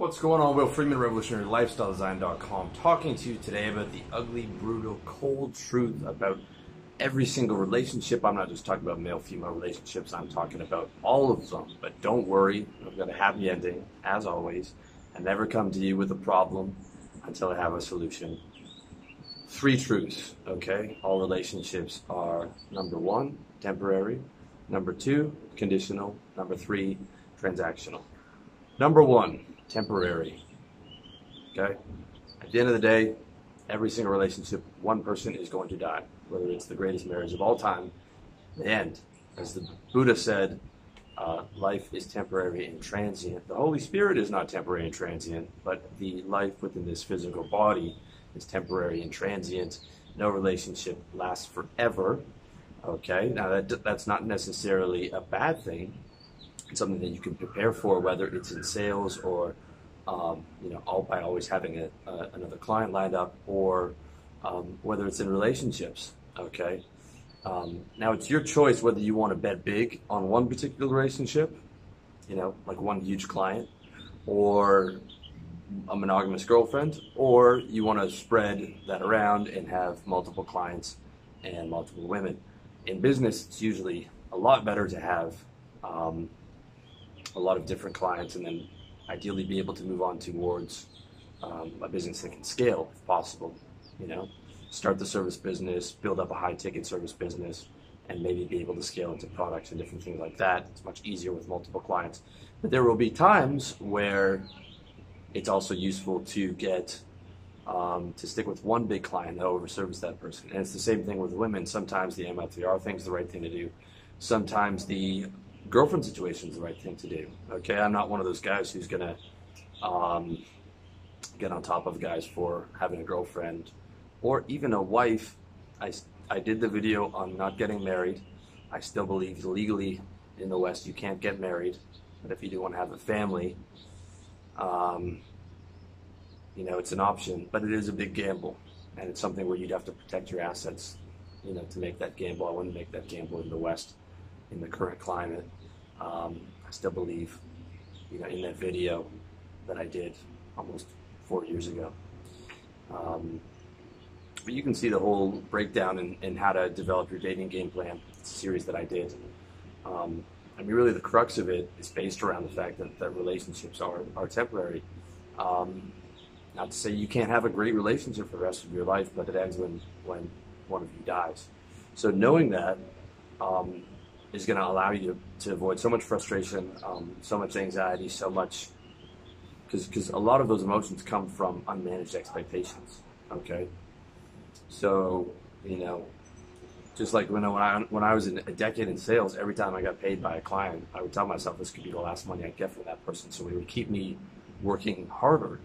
What's going on? Will Freeman, Revolutionary Lifestyle Design.com, talking to you today about the ugly, brutal, cold truth about every single relationship. I'm not just talking about male female relationships, I'm talking about all of them. But don't worry, I've got a happy ending, as always. I never come to you with a problem until I have a solution. Three truths, okay? All relationships are number one, temporary, number two, conditional, number three, transactional. Number one, temporary. Okay? At the end of the day, every single relationship, one person is going to die, whether it's the greatest marriage of all time, the end. As the Buddha said, uh, life is temporary and transient. The Holy Spirit is not temporary and transient, but the life within this physical body is temporary and transient. No relationship lasts forever. Okay, now that that's not necessarily a bad thing. Something that you can prepare for, whether it's in sales or um, you know, all by always having a, another client lined up, or um, whether it's in relationships. Okay. Um, now it's your choice whether you want to bet big on one particular relationship, you know, like one huge client, or a monogamous girlfriend, or you want to spread that around and have multiple clients and multiple women. In business, it's usually a lot better to have um, a lot of different clients and then ideally be able to move on towards um, a business that can scale if possible. You know, start the service business, build up a high ticket service business, and maybe be able to scale into products and different things like that. It's much easier with multiple clients. But there will be times where it's also useful to get um, to stick with one big client that overservice that person. And it's the same thing with women. Sometimes the MLTR thing is the right thing to do. Sometimes the girlfriend situation is the right thing to do. Okay, I'm not one of those guys who's gonna um, get on top of guys for having a girlfriend or even a wife. I, I did the video on not getting married. I still believe legally in the West you can't get married, but if you do want to have a family, um, you know, it's an option, but it is a big gamble, and it's something where you'd have to protect your assets, you know, to make that gamble. I wouldn't make that gamble in the West in the current climate. Um, I still believe, you know, in that video that I did almost four years ago. Um, but you can see the whole breakdown in, in, how to develop your dating game plan. Series that I did. Um, I mean, really, the crux of it is based around the fact that, that relationships are, are temporary. Um, not to say you can't have a great relationship for the rest of your life, but it ends when, when one of you dies. So knowing that, um, is going to allow you to avoid so much frustration, um, so much anxiety, so much because a lot of those emotions come from unmanaged expectations. Okay, so you know, just like when I, when I was in a decade in sales, every time I got paid by a client, I would tell myself this could be the last money I get from that person, so it would keep me working harder.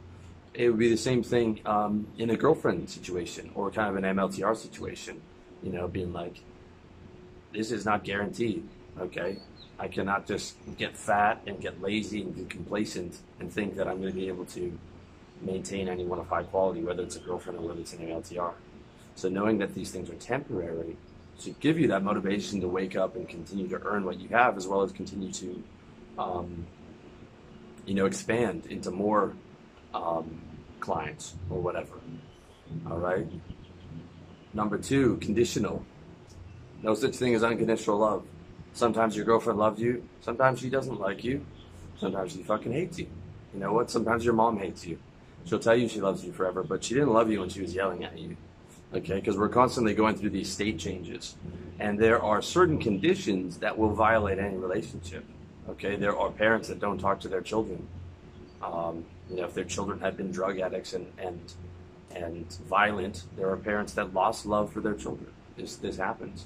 It would be the same thing um, in a girlfriend situation or kind of an MLTR situation. You know, being like, this is not guaranteed. Okay, I cannot just get fat and get lazy and get complacent and think that I'm going to be able to maintain anyone of high quality, whether it's a girlfriend or whether it's an LTR. So knowing that these things are temporary should give you that motivation to wake up and continue to earn what you have, as well as continue to, um, you know, expand into more um, clients or whatever. All right. Number two, conditional. No such thing as unconditional love. Sometimes your girlfriend loves you. Sometimes she doesn't like you. Sometimes she fucking hates you. You know what? Sometimes your mom hates you. She'll tell you she loves you forever, but she didn't love you when she was yelling at you. Okay? Because we're constantly going through these state changes. And there are certain conditions that will violate any relationship. Okay? There are parents that don't talk to their children. Um, you know, if their children had been drug addicts and, and, and violent, there are parents that lost love for their children. This, this happens.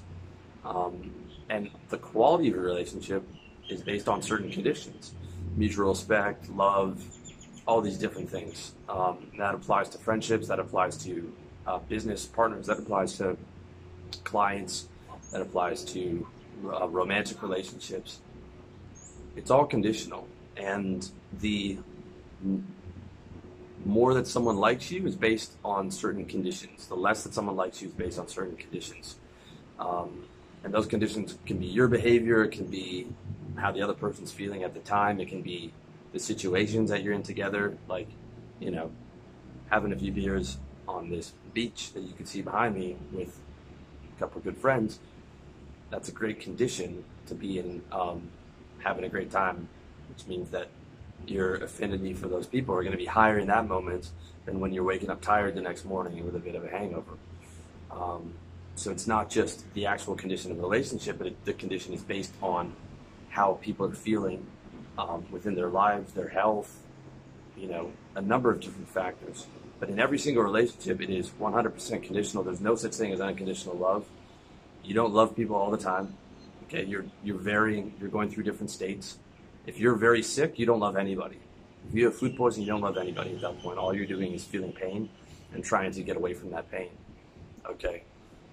Um, and the quality of your relationship is based on certain conditions mutual respect, love, all these different things. Um, that applies to friendships, that applies to uh, business partners, that applies to clients, that applies to uh, romantic relationships. It's all conditional. And the more that someone likes you is based on certain conditions. The less that someone likes you is based on certain conditions. Um, and those conditions can be your behavior, it can be how the other person's feeling at the time, it can be the situations that you're in together, like, you know, having a few beers on this beach that you can see behind me with a couple of good friends, that's a great condition to be in, um, having a great time, which means that your affinity for those people are going to be higher in that moment than when you're waking up tired the next morning with a bit of a hangover. Um, so it's not just the actual condition of the relationship, but it, the condition is based on how people are feeling um, within their lives, their health, you know, a number of different factors. But in every single relationship, it is 100% conditional. There's no such thing as unconditional love. You don't love people all the time. Okay, you're you're varying. You're going through different states. If you're very sick, you don't love anybody. If you have food poisoning, you don't love anybody at that point. All you're doing is feeling pain and trying to get away from that pain. Okay,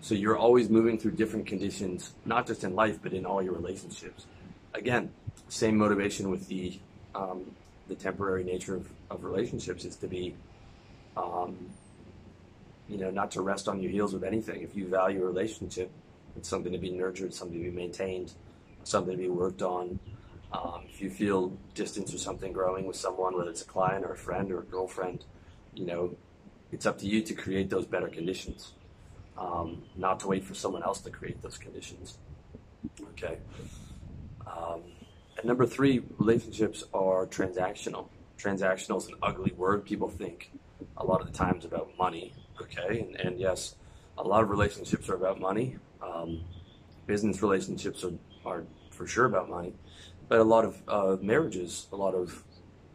so you're always moving through different conditions, not just in life, but in all your relationships. Again, same motivation with the um, the temporary nature of, of relationships is to be, um, you know, not to rest on your heels with anything. If you value a relationship, it's something to be nurtured, something to be maintained, something to be worked on. Um, if you feel distance or something growing with someone, whether it's a client or a friend or a girlfriend, you know, it's up to you to create those better conditions, um, not to wait for someone else to create those conditions. Okay. Um, and number three, relationships are transactional. Transactional is an ugly word. People think a lot of the times about money. Okay. And, and yes, a lot of relationships are about money. Um, business relationships are, are for sure about money. But a lot of uh, marriages, a lot of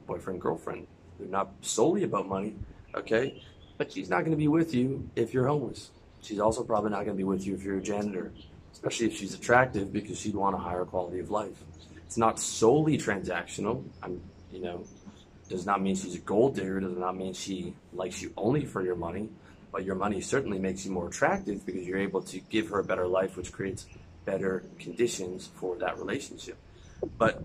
boyfriend, girlfriend, they're not solely about money. Okay. But she's not going to be with you if you're homeless. She's also probably not going to be with you if you're a janitor, especially if she's attractive because she'd want a higher quality of life. It's not solely transactional. I'm, you know, does not mean she's a gold digger. Does not mean she likes you only for your money. But your money certainly makes you more attractive because you're able to give her a better life, which creates better conditions for that relationship. But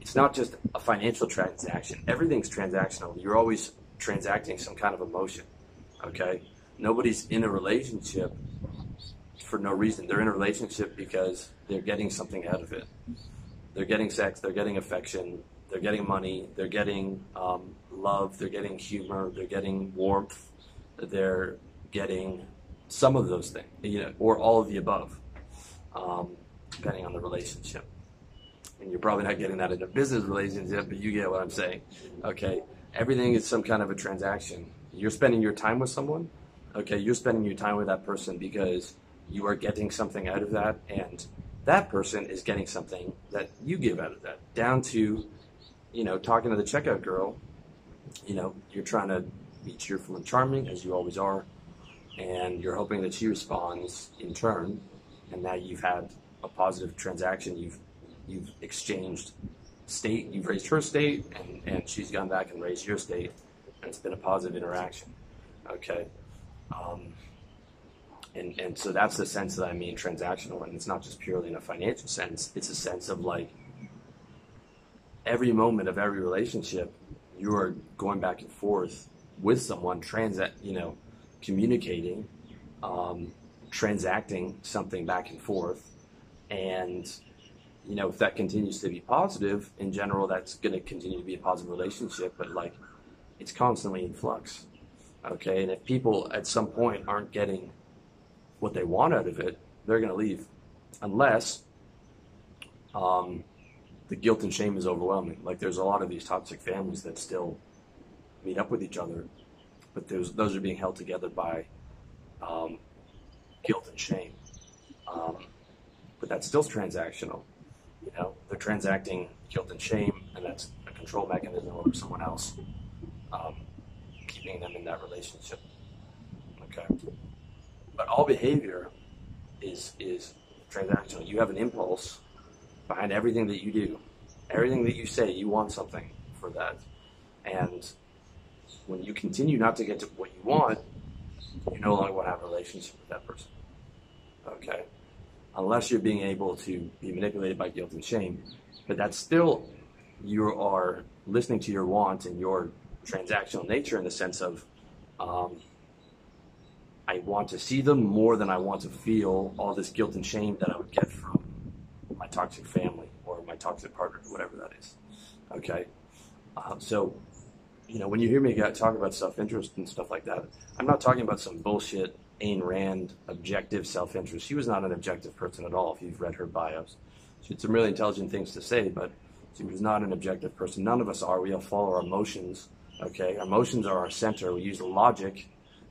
it's not just a financial transaction. Everything's transactional. You're always transacting some kind of emotion. Okay? Nobody's in a relationship for no reason. They're in a relationship because they're getting something out of it. They're getting sex, they're getting affection, they're getting money, they're getting um, love, they're getting humor, they're getting warmth, they're getting some of those things, you know, or all of the above, um, depending on the relationship. And you're probably not getting that in a business relationship, but you get what I'm saying. Okay, everything is some kind of a transaction. You're spending your time with someone. Okay, you're spending your time with that person because you are getting something out of that, and that person is getting something that you give out of that. Down to, you know, talking to the checkout girl, you know, you're trying to be cheerful and charming as you always are, and you're hoping that she responds in turn, and now you've had a positive transaction. You've you've exchanged state. You've raised her state, and and she's gone back and raised your state, and it's been a positive interaction. Okay. Um, and, and so that's the sense that I mean transactional, and it's not just purely in a financial sense. It's a sense of like every moment of every relationship, you are going back and forth with someone, transa- you know, communicating, um, transacting something back and forth, and you know if that continues to be positive, in general, that's going to continue to be a positive relationship. But like, it's constantly in flux. Okay, and if people at some point aren't getting what they want out of it, they're going to leave, unless um, the guilt and shame is overwhelming. Like there's a lot of these toxic families that still meet up with each other, but those those are being held together by um, guilt and shame. Um, but that's still transactional. You know, they're transacting guilt and shame, and that's a control mechanism over someone else, um, them in that relationship. Okay. But all behavior is is transactional. You have an impulse behind everything that you do. Everything that you say, you want something for that. And when you continue not to get to what you want, you no longer want to have a relationship with that person. Okay? Unless you're being able to be manipulated by guilt and shame. But that's still, you are listening to your wants and your transactional nature in the sense of, um, I want to see them more than I want to feel all this guilt and shame that I would get from my toxic family or my toxic partner, whatever that is. Okay. Uh, so, you know, when you hear me talk about self interest and stuff like that, I'm not talking about some bullshit Ayn Rand objective self interest. She was not an objective person at all, if you've read her bios. She had some really intelligent things to say, but she was not an objective person. None of us are. We all follow our emotions. Okay, emotions are our center. We use logic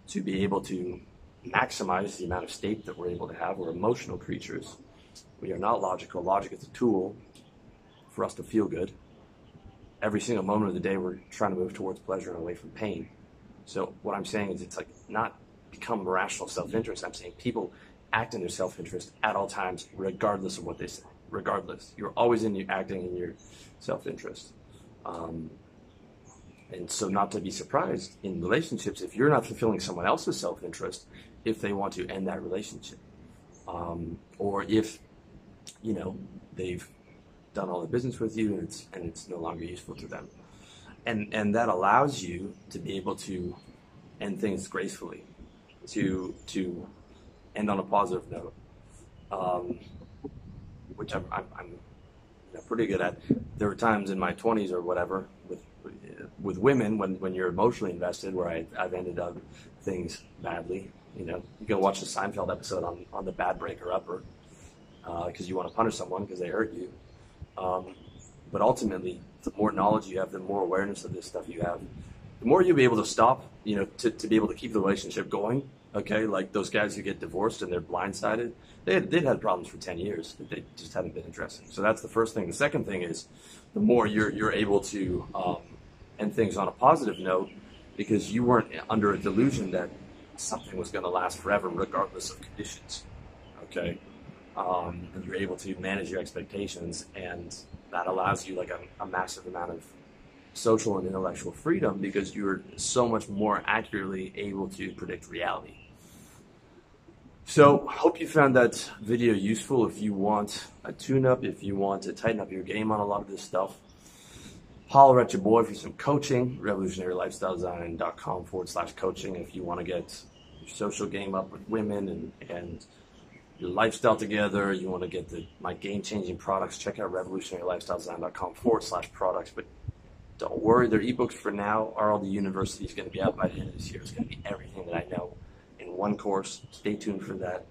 to be able to maximize the amount of state that we're able to have. We're emotional creatures. We are not logical. Logic is a tool for us to feel good. Every single moment of the day, we're trying to move towards pleasure and away from pain. So what I'm saying is, it's like not become rational self-interest. I'm saying people act in their self-interest at all times, regardless of what they say. Regardless, you're always in acting in your self-interest. Um, and so, not to be surprised in relationships if you're not fulfilling someone else's self-interest, if they want to end that relationship, um, or if you know they've done all the business with you and it's and it's no longer useful to them, and and that allows you to be able to end things gracefully, to to end on a positive note, um, which I'm, I'm, I'm pretty good at. There were times in my 20s or whatever with women when, when you're emotionally invested where I, I've ended up things badly. You know, you can watch the Seinfeld episode on, on the bad breaker upper because uh, you want to punish someone because they hurt you. Um, but ultimately, the more knowledge you have, the more awareness of this stuff you have, the more you'll be able to stop, you know, to, to be able to keep the relationship going. Okay, like those guys who get divorced and they're blindsided, they had, they'd had problems for 10 years that they just haven't been addressing. So that's the first thing. The second thing is the more you're, you're able to um, end things on a positive note because you weren't under a delusion that something was going to last forever regardless of conditions. Okay? Um, and you're able to manage your expectations, and that allows you like a, a massive amount of social and intellectual freedom because you're so much more accurately able to predict reality. So, hope you found that video useful. If you want a tune up, if you want to tighten up your game on a lot of this stuff, holler at your boy for some coaching, revolutionarylifestyledesign.com forward slash coaching. If you want to get your social game up with women and, and your lifestyle together, you want to get the my game changing products, check out revolutionarylifestyledesign.com forward slash products. But don't worry, their ebooks for now are all the university is going to be out by the end of this year. It's going to be everything that I know in one course. Stay tuned for that.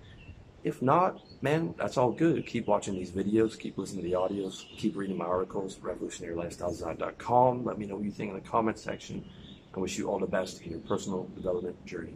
If not, man, that's all good. Keep watching these videos, keep listening to the audios, keep reading my articles, revolutionarylifestyledesign.com. Let me know what you think in the comment section. I wish you all the best in your personal development journey.